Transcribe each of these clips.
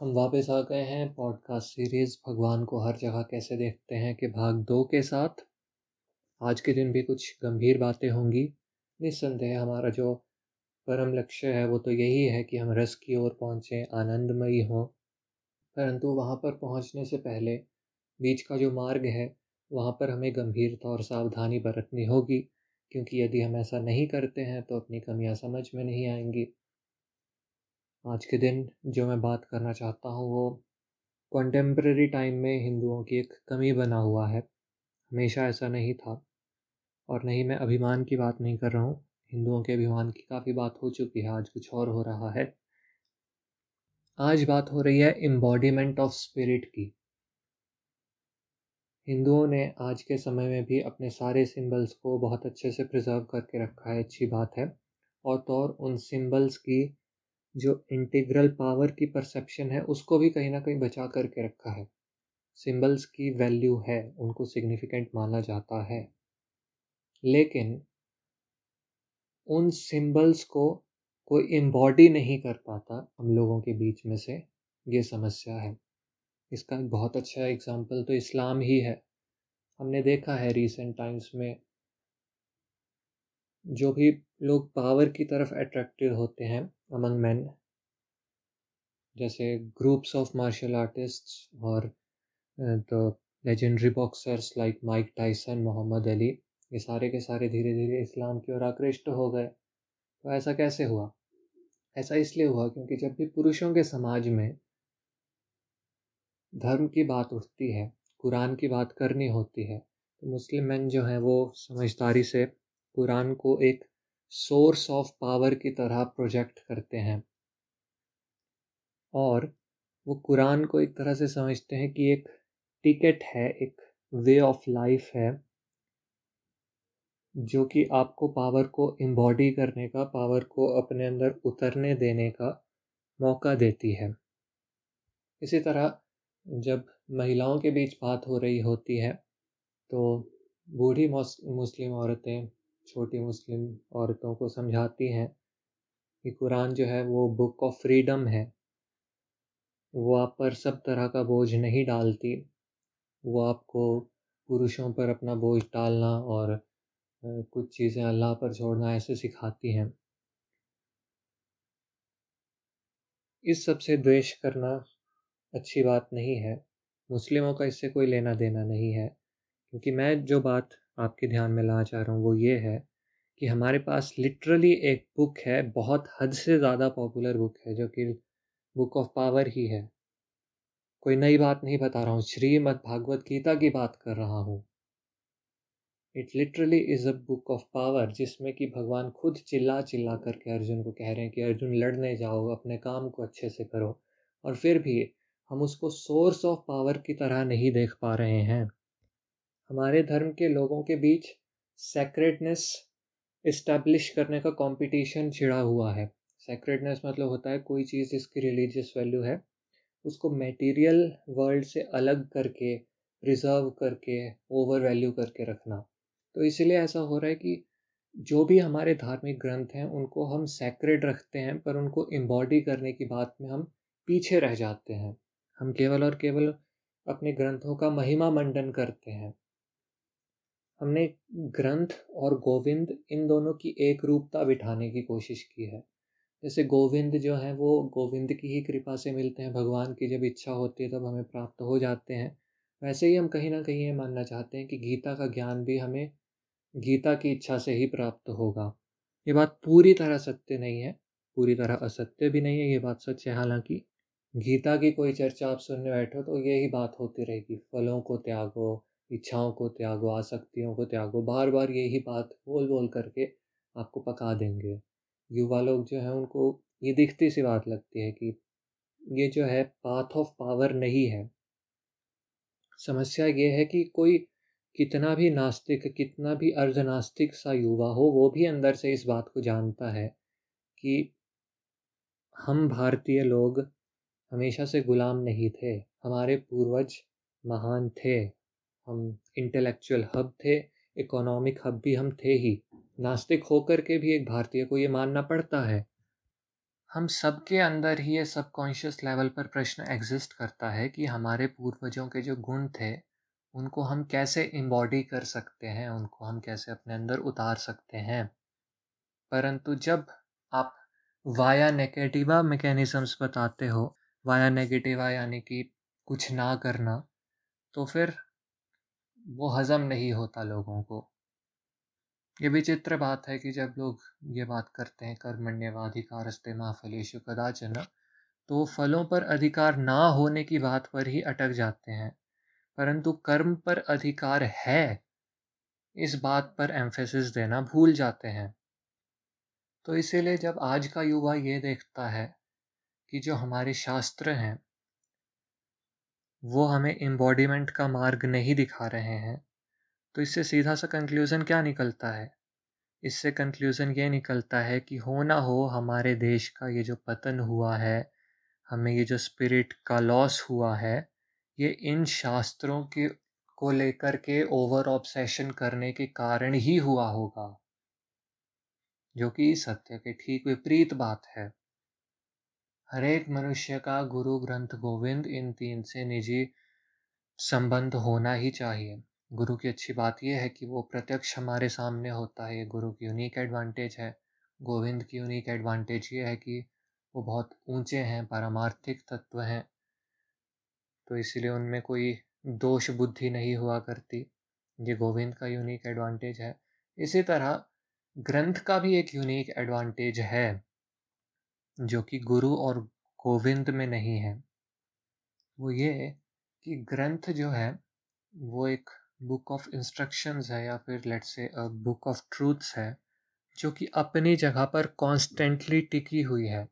हम वापस आ गए हैं पॉडकास्ट सीरीज़ भगवान को हर जगह कैसे देखते हैं कि भाग दो के साथ। आज के दिन भी कुछ गंभीर बातें होंगी। निस्संदेह हमारा जो परम लक्ष्य है वो तो यही है कि हम रस की ओर पहुँचें, आनंदमयी हों। परंतु वहाँ पर पहुँचने से पहले बीच का जो मार्ग है, वहाँ पर हमें गंभीरता और सावधानी बरतनी होगी। क्योंकि यदि हम ऐसा नहीं करते हैं तो अपनी कमियाँ समझ में नहीं आएँगी। आज के दिन जो मैं बात करना चाहता हूँ, वो कंटेम्प्रेरी टाइम में हिंदुओं की एक कमी बना हुआ है। हमेशा ऐसा नहीं था और नहीं मैं अभिमान की बात नहीं कर रहा हूँ। हिंदुओं के अभिमान की काफ़ी बात हो चुकी है, आज कुछ और हो रहा है। आज बात हो रही है एम्बॉडीमेंट ऑफ़ स्पिरिट की। हिंदुओं ने आज के समय में भी अपने सारे सिंबल्स को बहुत अच्छे से प्रिजर्व करके रखा है, अच्छी बात है। और तो और उन सिंबल्स की जो इंटीग्रल पावर की परसेप्शन है, उसको भी कहीं ना कहीं बचा करके रखा है। सिंबल्स की वैल्यू है, उनको सिग्निफिकेंट माना जाता है। लेकिन उन सिंबल्स को कोई एम्बॉडी नहीं कर पाता हम लोगों के बीच में से, ये समस्या है। इसका बहुत अच्छा एग्ज़ाम्पल तो इस्लाम ही है। हमने देखा है रिसेंट टाइम्स में जो भी लोग पावर की तरफ़ अट्रैक्टेड होते हैं अमंग मैन जैसे ग्रुप्स ऑफ़ मार्शल आर्टिस्ट्स और the legendary boxers like Mike Tyson Muhammad Ali ये सारे के सारे धीरे धीरे इस्लाम की ओर आकृष्ट हो गए। तो ऐसा कैसे हुआ? ऐसा इसलिए हुआ क्योंकि जब भी पुरुषों के समाज में धर्म की बात उठती है, कुरान की बात करनी होती है तो मुस्लिम मैन जो हैं वो समझदारी से कुरान को एक सोर्स ऑफ़ पावर की तरह प्रोजेक्ट करते हैं। और वो कुरान को एक तरह से समझते हैं कि एक टिकट है, एक वे ऑफ़ लाइफ है, जो कि आपको पावर को एम्बॉडी करने का, पावर को अपने अंदर उतरने देने का मौका देती है। इसी तरह जब महिलाओं के बीच बात हो रही होती है तो बूढ़ी मुस्लिम औरतें छोटी मुस्लिम औरतों को समझाती हैं कि कुरान जो है वो बुक ऑफ़ फ्रीडम है। वो आप पर सब तरह का बोझ नहीं डालती। वो आपको पुरुषों पर अपना बोझ डालना और कुछ चीज़ें अल्लाह पर छोड़ना ऐसे सिखाती हैं। इस सबसे द्वेष करना अच्छी बात नहीं है। मुस्लिमों का इससे कोई लेना देना नहीं है। क्योंकि मैं जो बात आपके ध्यान में लाना चाह रहा हूँ, वो ये है कि हमारे पास लिटरली एक बुक है, बहुत हद से ज़्यादा पॉपुलर बुक है, जो कि बुक ऑफ़ पावर ही है। कोई नई बात नहीं बता रहा हूँ, श्रीमद भागवत गीता की बात कर रहा हूँ। It literally is a book of power जिसमें कि भगवान खुद चिल्ला चिल्ला करके अर्जुन को कह रहे हैं कि, अर्जुन, लड़ने जाओ, अपने काम को अच्छे से करो। और फिर भी हम उसको सोर्स ऑफ़ पावर की तरह नहीं देख पा रहे हैं। हमारे धर्म के लोगों के बीच सेक्रेटनेस इस्टेब्लिश करने का कंपटीशन छिड़ा हुआ है। सेक्रेटनेस मतलब होता है कोई चीज़ जिसकी रिलीजियस वैल्यू है, उसको मटेरियल वर्ल्ड से अलग करके प्रिजर्व करके ओवर वैल्यू करके रखना। तो इसलिए ऐसा हो रहा है कि जो भी हमारे धार्मिक ग्रंथ हैं, उनको हम सेक्रेट रखते हैं, पर उनको एम्बॉडी करने की बात में हम पीछे रह जाते हैं। हम केवल और केवल अपने ग्रंथों का महिमा मंडन करते हैं। हमने ग्रंथ और गोविंद इन दोनों की एक रूपता बिठाने की कोशिश की है। जैसे गोविंद जो है, वो गोविंद की ही कृपा से मिलते हैं, भगवान की जब इच्छा होती है, तब हमें प्राप्त हो जाते हैं। वैसे ही हम कहीं ना कहीं ये मानना चाहते हैं कि गीता का ज्ञान भी हमें गीता की इच्छा से ही प्राप्त होगा। ये बात पूरी तरह सत्य नहीं है, पूरी तरह असत्य भी नहीं है, ये बात सच है। हालाँकि गीता की कोई चर्चा आप सुनने बैठो तो यही बात होती रहेगी, फलों को त्यागो इच्छाओं को त्यागो, आसक्तियों को त्यागो बार बार यही बात बोल बोल करके आपको पका देंगे। युवा लोग जो हैं उनको ये दिखती सी बात लगती है कि ये जो है पाथ ऑफ़ पावर नहीं है। समस्या ये है कि कोई कितना भी नास्तिक, कितना भी अर्धनास्तिक सा युवा हो, वो भी अंदर से इस बात को जानता है कि हम भारतीय लोग हमेशा से गुलाम नहीं थे, हमारे पूर्वज महान थे। हम इंटेलेक्चुअल हब थे इकोनॉमिक हब भी हम थे ही। नास्तिक होकर के भी एक भारतीय को ये मानना पड़ता है। हम सबके अंदर ही ये सबकॉन्शियस लेवल पर प्रश्न एग्जिस्ट करता है कि हमारे पूर्वजों के जो गुण थे, उनको हम कैसे इम्बॉडी कर सकते हैं, उनको हम कैसे अपने अंदर उतार सकते हैं। परंतु जब आप वाया नेगेटिवा मैकेनिज़म्स बताते हो वाया नेगेटिवा यानी कि कुछ ना करना तो फिर वो हज़म नहीं होता लोगों को। ये विचित्र बात है कि जब लोग ये बात करते हैं कर्मण्यवाधिकारस्ते माँ फलेशु कदाचन तो फलों पर अधिकार ना होने की बात पर ही अटक जाते हैं। परंतु कर्म पर अधिकार है, इस बात पर एम्फेसिस देना भूल जाते हैं। तो इसीलिए जब आज का युवा ये देखता है कि जो हमारे शास्त्र हैं वो हमें एम्बॉडीमेंट का मार्ग नहीं दिखा रहे हैं। तो इससे सीधा सा कंक्लूज़न क्या निकलता है? इससे कंक्लूज़न ये निकलता है कि हो ना हो, हमारे देश का ये जो पतन हुआ है, हमें ये जो स्पिरिट का लॉस हुआ है, ये इन शास्त्रों के, को लेकर के ओवर ऑब्सेशन करने के कारण ही हुआ होगा। जो कि सत्य के ठीक विपरीत बात है। हरेक मनुष्य का गुरु ग्रंथ गोविंद इन तीन से निजी संबंध होना ही चाहिए। गुरु की अच्छी बात यह है कि वो प्रत्यक्ष हमारे सामने होता है। गुरु की यूनिक एडवांटेज है। गोविंद की यूनिक एडवांटेज ये है कि वो बहुत ऊँचे हैं, पारमार्थिक तत्व हैं। तो इसलिए उनमें कोई दोष बुद्धि नहीं हुआ करती। ये गोविंद का यूनिक एडवांटेज है। इसी तरह ग्रंथ का भी एक यूनिक एडवांटेज है। जो कि गुरु और गोविंद में नहीं है। वो ये कि ग्रंथ जो है, वो एक बुक ऑफ़ इंस्ट्रक्शंस है या फिर let's say book of truths है, जो कि अपनी जगह पर कॉन्स्टेंटली टिकी हुई है।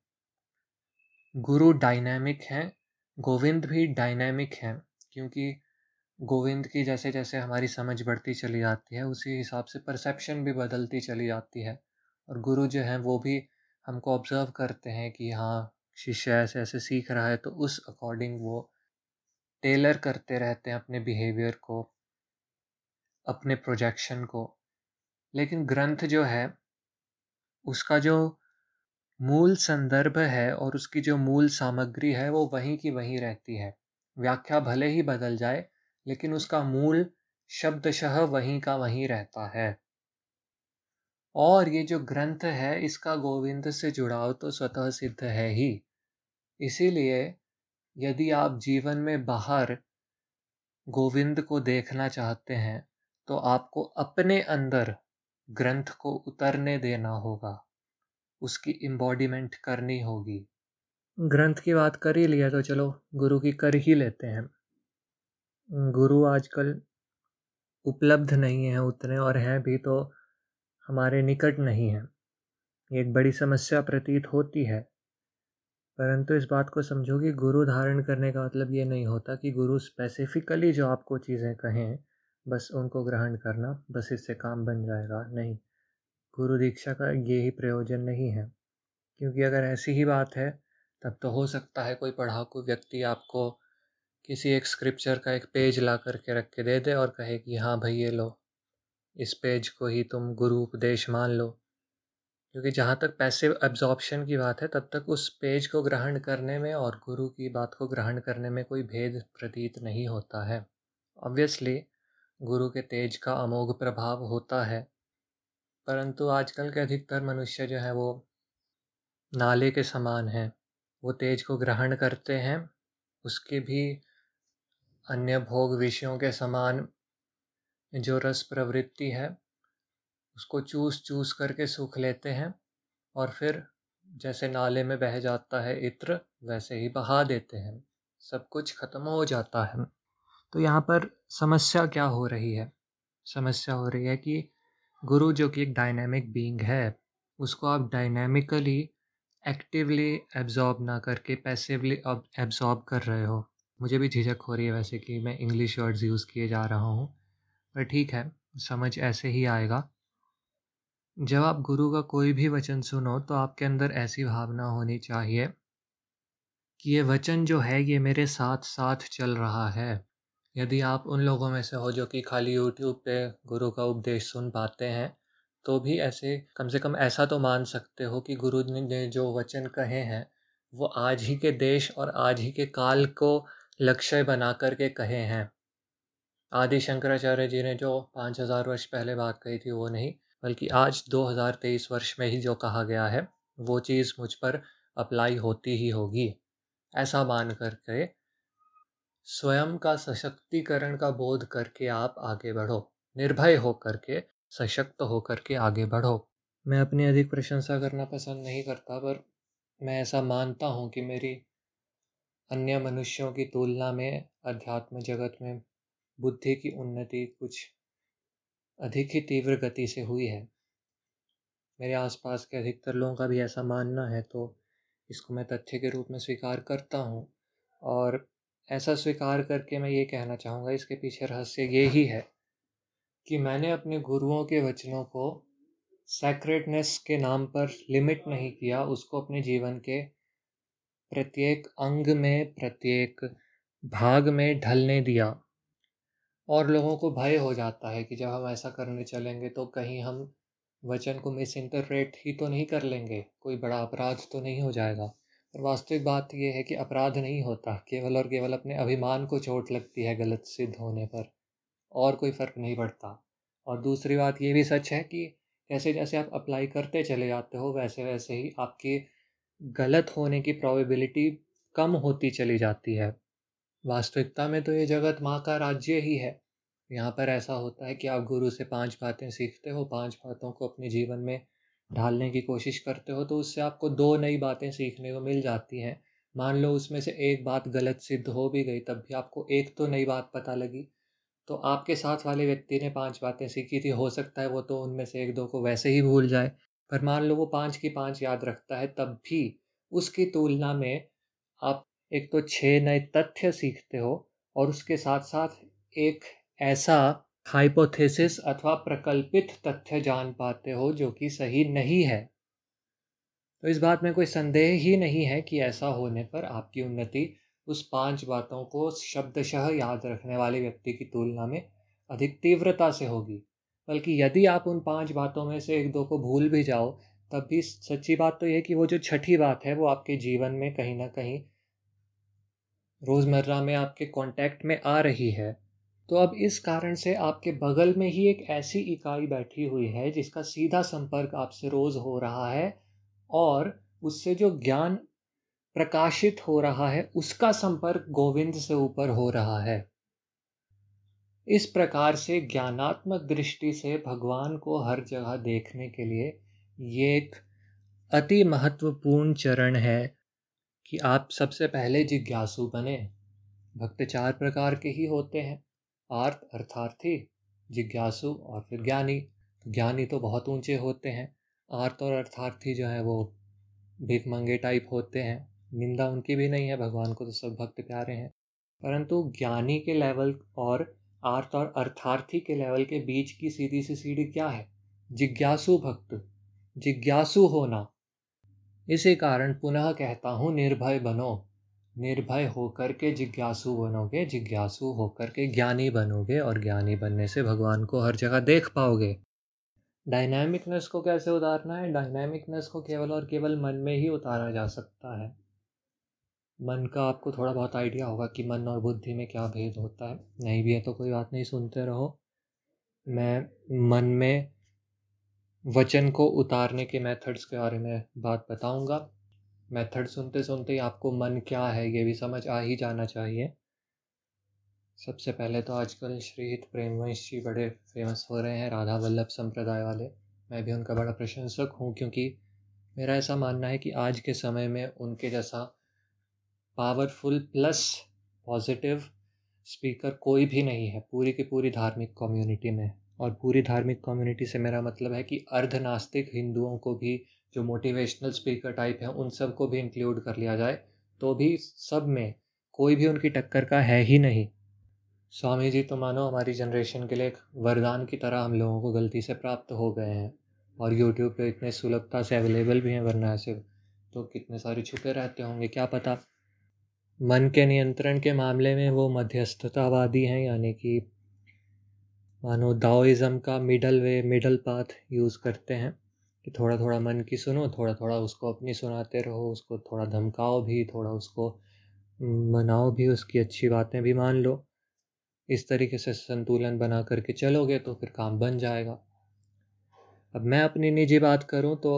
गुरु डायनामिक हैं, गोविंद भी डायनामिक हैं, क्योंकि गोविंद की जैसे जैसे हमारी समझ बढ़ती चली जाती है, उसी हिसाब से परसेप्शन भी बदलती चली जाती है। और गुरु जो हैं, वो भी हमको ऑब्ज़र्व करते हैं कि हाँ शिष्य ऐसे ऐसे सीख रहा है तो उस अकॉर्डिंग वो टेलर करते रहते हैं अपने बिहेवियर को, अपने प्रोजेक्शन को। लेकिन ग्रंथ जो है, उसका जो मूल संदर्भ है और उसकी जो मूल सामग्री है, वो वहीं की वहीं रहती है। व्याख्या भले ही बदल जाए, लेकिन उसका मूल शब्दशः वहीं का वहीं रहता है। और ये जो ग्रंथ है, इसका गोविंद से जुड़ाव तो स्वतः सिद्ध है ही। इसीलिए यदि आप जीवन में बाहर गोविंद को देखना चाहते हैं तो आपको अपने अंदर ग्रंथ को उतरने देना होगा। उसकी एम्बॉडीमेंट करनी होगी। ग्रंथ की बात कर ही लिया तो चलो, गुरु की कर ही लेते हैं। गुरु आजकल उपलब्ध नहीं है उतने और हैं भी तो हमारे निकट नहीं है। ये एक बड़ी समस्या प्रतीत होती है। परंतु इस बात को समझो कि गुरु धारण करने का मतलब ये नहीं होता कि गुरु स्पेसिफिकली जो आपको चीज़ें कहें, बस उनको ग्रहण करना, बस इससे काम बन जाएगा। नहीं, गुरु दीक्षा का ये ही प्रयोजन नहीं है। क्योंकि अगर ऐसी ही बात है, तब तो हो सकता है कोई पढ़ाकू व्यक्ति आपको किसी एक स्क्रिप्चर का एक पेज ला करके रख के दे दे और कहे कि हाँ भाई ये लो। इस पेज को ही तुम गुरु उपदेश मान लो। क्योंकि जहाँ तक पैसे एब्जॉर्प्शन की बात है, तब तक उस पेज को ग्रहण करने में और गुरु की बात को ग्रहण करने में कोई भेद प्रतीत नहीं होता है। ऑब्वियसली गुरु के तेज का अमोघ प्रभाव होता है। परंतु आजकल के अधिकतर मनुष्य जो है, वो नाले के समान हैं। वो तेज को ग्रहण करते हैं, उसके भी अन्य भोग विषयों के समान जो रस प्रवृत्ति है, उसको चूस चूस करके सूख लेते हैं और फिर जैसे नाले में बह जाता है इत्र, वैसे ही बहा देते हैं। सब कुछ ख़त्म हो जाता है। तो यहाँ पर समस्या क्या हो रही है? समस्या हो रही है कि गुरु जो कि एक डायनेमिक बीइंग है, उसको आप डायनेमिकली एक्टिवली एब्जॉर्ब ना करके पैसिवली एब्जॉर्ब कर रहे हो। मुझे भी झिझक हो रही है वैसे कि मैं इंग्लिश वर्ड्स यूज़ किए जा रहा हूँ। पर ठीक है, समझ ऐसे ही आएगा। जब आप गुरु का कोई भी वचन सुनो तो आपके अंदर ऐसी भावना होनी चाहिए कि ये वचन जो है, ये मेरे साथ साथ चल रहा है। यदि आप उन लोगों में से हो, जो कि खाली यूट्यूब पे गुरु का उपदेश सुन पाते हैं तो भी ऐसे, कम से कम ऐसा तो मान सकते हो कि गुरु ने जो वचन कहे हैं, वो आज ही के देश और आज ही के काल को लक्ष्य बना कर के कहे हैं। आदि शंकराचार्य जी ने जो पाँच हज़ार वर्ष पहले बात कही थी, वो नहीं, बल्कि आज 2023 वर्ष में ही जो कहा गया है, वो चीज़ मुझ पर अप्लाई होती ही होगी। ऐसा मान करके स्वयं का सशक्तिकरण का बोध करके आप आगे बढ़ो, निर्भय हो करके सशक्त हो करके आगे बढ़ो। मैं अपनी अधिक प्रशंसा करना पसंद नहीं करता, पर मैं ऐसा मानता हूँ कि मेरी अन्य मनुष्यों की तुलना में अध्यात्म जगत में बुद्धि की उन्नति कुछ अधिक ही तीव्र गति से हुई है। मेरे आसपास के अधिकतर लोगों का भी ऐसा मानना है तो इसको मैं तथ्य के रूप में स्वीकार करता हूँ। और ऐसा स्वीकार करके मैं ये कहना चाहूँगा, इसके पीछे रहस्य ये ही है कि मैंने अपने गुरुओं के वचनों को सैक्रेटनेस के नाम पर लिमिट नहीं किया, उसको अपने जीवन के प्रत्येक अंग में, प्रत्येक भाग में ढलने दिया। और लोगों को भय हो जाता है कि जब हम ऐसा करने चलेंगे तो कहीं हम वचन को मिस इंटरप्रेट ही तो नहीं कर लेंगे, कोई बड़ा अपराध तो नहीं हो जाएगा। पर वास्तविक बात यह है कि अपराध नहीं होता, केवल और केवल अपने अभिमान को चोट लगती है गलत सिद्ध होने पर, और कोई फ़र्क नहीं पड़ता। और दूसरी बात ये भी सच है कि जैसे जैसे आप अप्लाई करते चले जाते हो, वैसे वैसे ही आपके गलत होने की प्रोबेबिलिटी कम होती चली जाती है। वास्तविकता में तो ये जगत माँ का राज्य ही है। यहाँ पर ऐसा होता है कि आप गुरु से पाँच बातें सीखते हो, पाँच बातों को अपने जीवन में ढालने की कोशिश करते हो तो उससे आपको दो नई बातें सीखने को मिल जाती हैं। मान लो उसमें से एक बात गलत सिद्ध हो भी गई, तब भी आपको एक तो नई बात पता लगी। तो आपके साथ वाले व्यक्ति ने पाँच बातें सीखी थी, हो सकता है वो तो उनमें से एक दो को वैसे ही भूल जाए। पर मान लो वो पाँच की पाँच याद रखता है, तब भी उसकी तुलना में आप एक तो छः नए तथ्य सीखते हो और उसके साथ साथ एक ऐसा हाइपोथेसिस अथवा प्रकल्पित तथ्य जान पाते हो जो कि सही नहीं है। तो इस बात में कोई संदेह ही नहीं है कि ऐसा होने पर आपकी उन्नति उस पाँच बातों को शब्दशः याद रखने वाले व्यक्ति की तुलना में अधिक तीव्रता से होगी। बल्कि यदि आप उन पाँच बातों में से एक दो को भूल भी जाओ, तब भी सच्ची बात तो यह कि वो जो छठी बात है, वो आपके जीवन में कहीं ना कहीं रोज़मर्रा में आपके कांटेक्ट में आ रही है तो अब इस कारण से आपके बगल में ही एक ऐसी इकाई बैठी हुई है जिसका सीधा संपर्क आपसे रोज़ हो रहा है और उससे जो ज्ञान प्रकाशित हो रहा है, उसका संपर्क गोविंद से ऊपर हो रहा है। इस प्रकार से ज्ञानात्मक दृष्टि से भगवान को हर जगह देखने के लिए ये एक अति महत्वपूर्ण चरण है। कि आप सबसे पहले जिज्ञासु बने। भक्त चार प्रकार के ही होते हैं। आर्थ अर्थार्थी, जिज्ञासु और फिर ज्ञानी। ज्ञानी तो बहुत ऊँचे होते हैं। आर्थ और अर्थार्थी जो है वो भिकमंगे टाइप होते हैं। निंदा उनकी भी नहीं है, भगवान को तो सब भक्त प्यारे हैं। परंतु ज्ञानी के लेवल और आर्थ और अर्थार्थी के लेवल के बीच की सीधी सी सीढ़ी क्या है? जिज्ञासु भक्त। जिज्ञासु होना। इसी कारण पुनः कहता हूँ, निर्भय बनो। निर्भय होकर के जिज्ञासु बनोगे, जिज्ञासु होकर के ज्ञानी बनोगे और ज्ञानी बनने से भगवान को हर जगह देख पाओगे। डायनामिकनेस को कैसे उतारना है? डायनामिकनेस को केवल और केवल मन में ही उतारा जा सकता है। मन का आपको थोड़ा बहुत आइडिया होगा कि मन और बुद्धि में क्या भेद होता है। नहीं भी है तो कोई बात नहीं, सुनते रहो। मैं, मन में वचन को उतारने के मेथड्स के बारे में बात बताऊँगा। मेथड सुनते सुनते ही आपको मन क्या है, ये भी समझ आ ही जाना चाहिए। सबसे पहले तो आजकल श्रीहित प्रेमवंश जी बड़े फ़ेमस हो रहे हैं, राधा वल्लभ संप्रदाय वाले। मैं भी उनका बड़ा प्रशंसक हूँ, क्योंकि मेरा ऐसा मानना है कि आज के समय में उनके जैसा पावरफुल प्लस पॉजिटिव स्पीकर कोई भी नहीं है, पूरी की पूरी धार्मिक कम्युनिटी में। और पूरी धार्मिक कम्युनिटी से मेरा मतलब है कि अर्ध नास्तिक हिंदुओं को भी, जो मोटिवेशनल स्पीकर टाइप हैं, उन सबको भी इंक्लूड कर लिया जाए तो भी सब में कोई भी उनकी टक्कर का है ही नहीं। स्वामी जी तो मानो हमारी जनरेशन के लिए एक वरदान की तरह हम लोगों को गलती से प्राप्त हो गए हैं, और यूट्यूब पे इतने सुलभता से अवेलेबल भी हैं, वरना ऐसे तो कितने सारे छुपे रहते होंगे, क्या पता? मन के नियंत्रण के मामले में वो मध्यस्थतावादी हैं, यानी कि मानो दाओइज़्म का middle way middle path use करते हैं कि थोड़ा थोड़ा मन की सुनो थोड़ा थोड़ा उसको अपनी सुनाते रहो, उसको थोड़ा धमकाओ भी, थोड़ा उसको मनाओ भी, उसकी अच्छी बातें भी मान लो। इस तरीके से संतुलन बना करके चलोगे तो फिर काम बन जाएगा। अब मैं अपनी निजी बात करूँ तो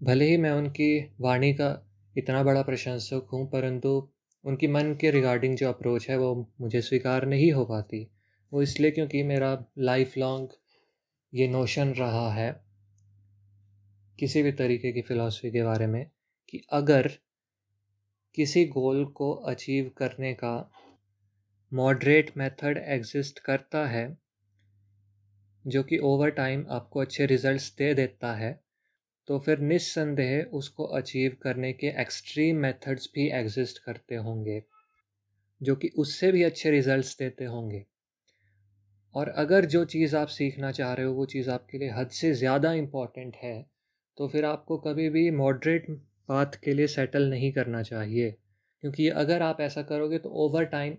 भले ही मैं उनकी वाणी का इतना बड़ा प्रशंसक हूँ, परंतु उनकी मन के रिगार्डिंग जो अप्रोच है वो मुझे स्वीकार नहीं हो पाती। वो इसलिए क्योंकि मेरा लाइफ लॉन्ग ये नोशन रहा है किसी भी तरीके की फ़िलासफ़ी के बारे में कि अगर किसी गोल को अचीव करने का मॉडरेट मेथड एग्जिस्ट करता है, जो कि ओवर टाइम आपको अच्छे रिजल्ट्स दे देता है तो फिर निस्संदेह उसको अचीव करने के एक्सट्रीम मेथड्स भी एग्जिस्ट करते होंगे, जो कि उससे भी अच्छे रिजल्ट्स देते होंगे। और अगर जो चीज़ आप सीखना चाह रहे हो, वो चीज़ आपके लिए हद से ज़्यादा इंपॉर्टेंट है तो फिर आपको कभी भी मॉडरेट पाथ के लिए सेटल नहीं करना चाहिए। क्योंकि अगर आप ऐसा करोगे तो ओवर टाइम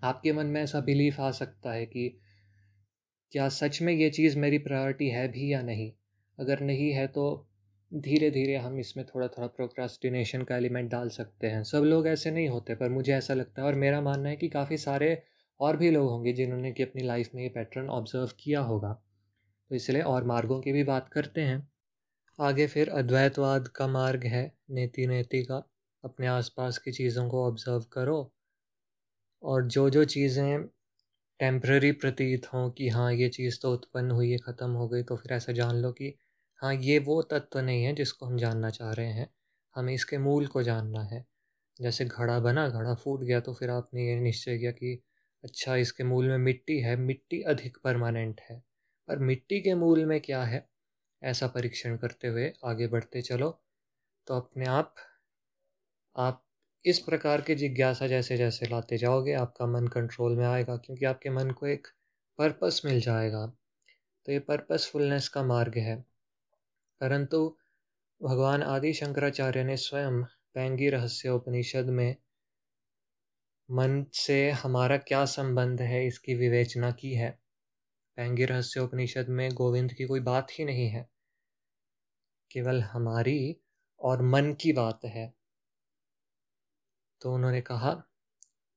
आपके मन में ऐसा बिलीफ आ सकता है कि, क्या सच में ये चीज़ मेरी प्रायोरिटी है भी या नहीं? अगर नहीं है तो धीरे धीरे हम इसमें थोड़ा थोड़ा प्रोक्रास्टिनेशन का एलिमेंट डाल सकते हैं। सब लोग ऐसे नहीं होते, पर मुझे ऐसा लगता है और मेरा मानना है कि काफ़ी सारे और भी लोग होंगे जिन्होंने कि अपनी लाइफ में ये पैटर्न ऑब्ज़र्व किया होगा। तो इसलिए और मार्गों की भी बात करते हैं। आगे फिर अद्वैतवाद का मार्ग है नेति नेति का। अपने आसपास की चीज़ों को ऑब्ज़र्व करो। और जो जो चीज़ें टेम्प्ररी प्रतीत हों कि हाँ ये चीज़ तो उत्पन्न हुई है ख़त्म हो गई तो फिर ऐसा जान लो कि हाँ ये वो तत्व नहीं है जिसको हम जानना चाह रहे हैं। हमें इसके मूल को जानना है। जैसे घड़ा बना, घड़ा फूट गया तो फिर आपने ये निश्चय किया कि अच्छा इसके मूल में मिट्टी है, मिट्टी अधिक परमानेंट है। पर मिट्टी के मूल में क्या है? ऐसा परीक्षण करते हुए आगे बढ़ते चलो। तो अपने आप आप इस प्रकार के जिज्ञासा जैसे जैसे लाते जाओगे, आपका मन कंट्रोल में आएगा, क्योंकि आपके मन को एक पर्पस मिल जाएगा। तो ये पर्पसफुलनेस का मार्ग है। परंतु, भगवान आदि शंकराचार्य ने स्वयं पैंगी रहस्य उपनिषद में मन से हमारा क्या संबंध है, इसकी विवेचना की है। पैंगी रहस्य उपनिषद में गोविंद की कोई बात ही नहीं है। केवल हमारी और मन की बात है। तो उन्होंने कहा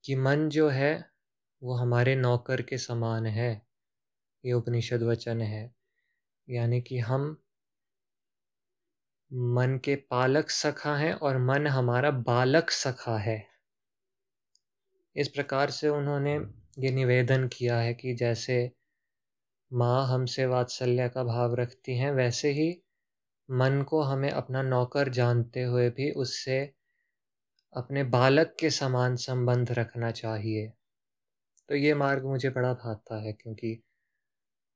कि मन जो है, वो हमारे नौकर के समान है। ये उपनिषद वचन है। यानी कि हम मन के पालक सखा हैं और मन हमारा बालक सखा है। इस प्रकार से उन्होंने ये निवेदन किया है कि जैसे माँ हमसे वात्सल्य का भाव रखती हैं, वैसे ही मन को हमें अपना नौकर जानते हुए भी उससे अपने बालक के समान संबंध रखना चाहिए। तो ये मार्ग मुझे बड़ा भाता है, क्योंकि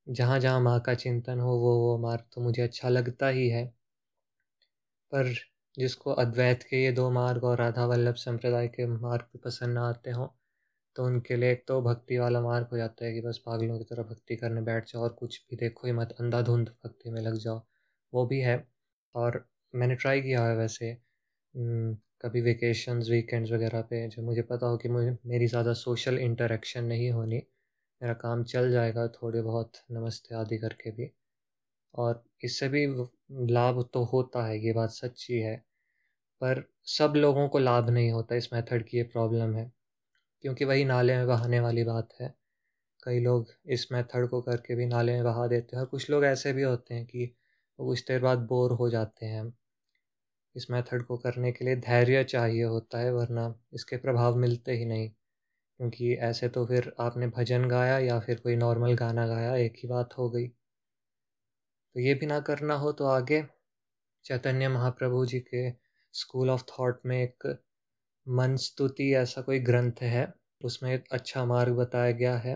जहाँ जहाँ माँ का चिंतन हो वो वो मार्ग तो मुझे अच्छा लगता ही है। पर जिसको अद्वैत के ये दो मार्ग और राधा वल्लभ संप्रदाय के मार्ग भी पसंद ना आते हों तो उनके लिए एक तो भक्ति वाला मार्ग हो जाता है कि बस पागलों की तरह भक्ति करने बैठ जाओ और कुछ भी देखो ही मत, अंधाधुंध भक्ति में लग जाओ। वो भी है, और मैंने ट्राई किया है वैसे कभी वेकेशंस वीकेंड्स वगैरह पे, जब मुझे पता हो कि मुझे, मेरी ज़्यादा सोशल इंटरेक्शन नहीं होनी, मेरा काम चल जाएगा थोड़े बहुत, नमस्ते आदि करके भी। और इससे भी लाभ तो होता है, ये बात सच्ची है। पर सब लोगों को लाभ नहीं होता, इस मेथड की ये प्रॉब्लम है। क्योंकि वही नाले में बहाने वाली बात है। कई लोग इस मेथड को करके भी नाले में बहा देते हैं और कुछ लोग ऐसे भी होते हैं कि कुछ देर बाद बोर हो जाते हैं। इस मेथड को करने के लिए धैर्य चाहिए होता है, वरना इसके प्रभाव मिलते ही नहीं। क्योंकि ऐसे तो फिर आपने भजन गाया या फिर कोई नॉर्मल गाना गाया, एक ही बात हो गई। तो ये भी ना करना हो तो आगे चैतन्य महाप्रभु जी के स्कूल ऑफ़ थॉट में एक मन स्तुति ऐसा कोई ग्रंथ है, उसमें एक अच्छा मार्ग बताया गया है।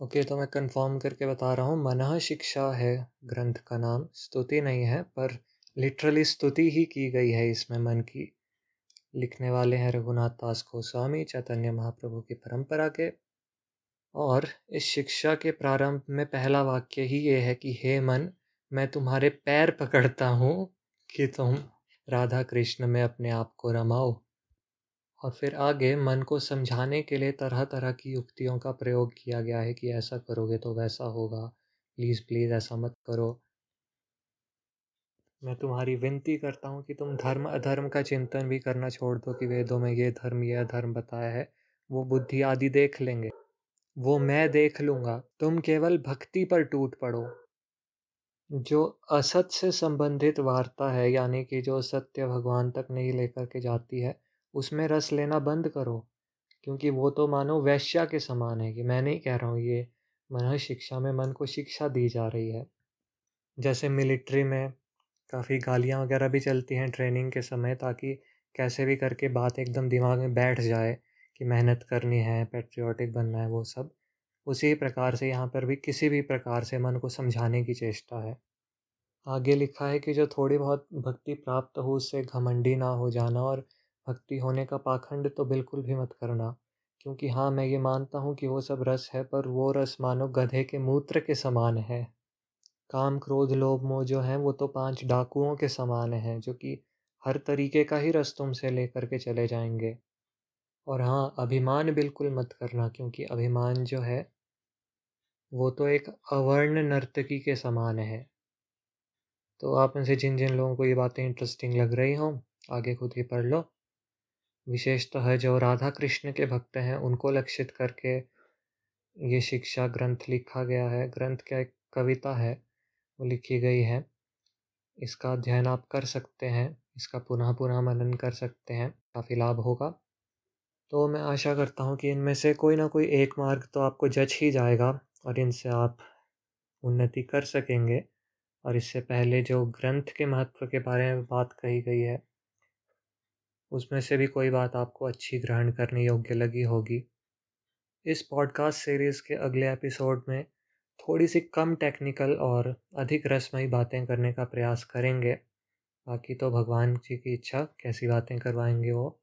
ओके तो मैं कंफर्म करके बता रहा हूँ, मना शिक्षा है ग्रंथ का नाम, स्तुति नहीं है, पर लिटरली स्तुति ही की गई है इसमें मन की। लिखने वाले हैं रघुनाथ दास गोस्वामी, चैतन्य महाप्रभु की परंपरा के और इस शिक्षा के प्रारंभ में पहला वाक्य ही ये है कि हे मन मैं तुम्हारे पैर पकड़ता हूँ कि तुम राधा कृष्ण में अपने आप को रमाओ और फिर आगे मन को समझाने के लिए तरह-तरह की युक्तियों का प्रयोग किया गया है कि ऐसा करोगे तो वैसा होगा, प्लीज़ प्लीज़ ऐसा मत करो। मैं तुम्हारी विनती करता हूँ कि तुम धर्म-अधर्म का चिंतन भी करना छोड़ दो कि वेदों में ये धर्म, यह धर्म बताया है, वो बुद्धि आदि देख लेंगे। वो मैं देख लूँगा, तुम केवल भक्ति पर टूट पड़ो। जो असत से संबंधित वार्ता है यानी कि जो सत्य भगवान तक नहीं लेकर के जाती है, उसमें रस लेना बंद करो। क्योंकि वो तो मानो वैश्या के समान है कि मैं नहीं कह रहा हूँ ये मन शिक्षा में मन को शिक्षा दी जा रही है। जैसे मिलिट्री में काफ़ी गालियाँ वगैरह भी चलती हैं ट्रेनिंग के समय ताकि कैसे भी करके बात एकदम दिमाग में बैठ जाए। कि मेहनत करनी है पेट्रियाटिक बनना है, वो सब, उसी प्रकार से यहाँ पर भी किसी भी प्रकार से मन को समझाने की चेष्टा है। आगे लिखा है कि जो थोड़ी बहुत भक्ति प्राप्त हो, उससे घमंडी ना हो जाना और भक्ति होने का पाखंड तो बिल्कुल भी मत करना, क्योंकि हाँ मैं ये मानता हूँ कि वो सब रस है, पर वो रस मानो गधे के मूत्र के समान है। काम, क्रोध, लोभ, मोह जो हैं, वो तो पाँच डाकुओं के समान हैं, जो कि हर तरीके का ही रस तुमसे लेकर के चले जाएँगे। और हाँ अभिमान बिल्कुल मत करना क्योंकि अभिमान जो है, वो तो एक अवर्ण नर्तकी के समान है। तो आप में से जिन जिन लोगों को ये बातें इंटरेस्टिंग लग रही हों, आगे खुद ही पढ़ लो। विशेषतः जो राधा कृष्ण के भक्त हैं, उनको लक्षित करके ये शिक्षा ग्रंथ लिखा गया है। ग्रंथ क्या एक कविता है, वो लिखी गई है। इसका अध्ययन आप कर सकते हैं, इसका पुनः पुनः मनन कर सकते हैं, काफ़ी लाभ होगा। तो मैं आशा करता हूँ कि इनमें से कोई ना कोई एक मार्ग तो आपको जच ही जाएगा और इनसे आप उन्नति कर सकेंगे। और इससे पहले जो ग्रंथ के महत्व के बारे में बात कही गई है, उसमें से भी कोई बात आपको अच्छी ग्रहण करने योग्य लगी होगी। इस पॉडकास्ट सीरीज़ के अगले एपिसोड में थोड़ी सी कम टेक्निकल और अधिक रसमयी बातें करने का प्रयास करेंगे। बाकी तो भगवान जी की इच्छा, कैसी बातें करवाएँगे वो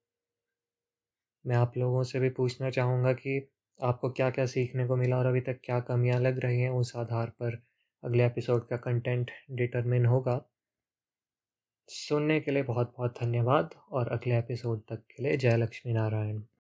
मैं आप लोगों से भी पूछना चाहूँगा कि आपको क्या क्या सीखने को मिला और अभी तक क्या कमियाँ लग रही हैं उस आधार पर अगले एपिसोड का कंटेंट डिटरमिन होगा। सुनने के लिए बहुत बहुत धन्यवाद और अगले एपिसोड तक के लिए जय लक्ष्मी नारायण।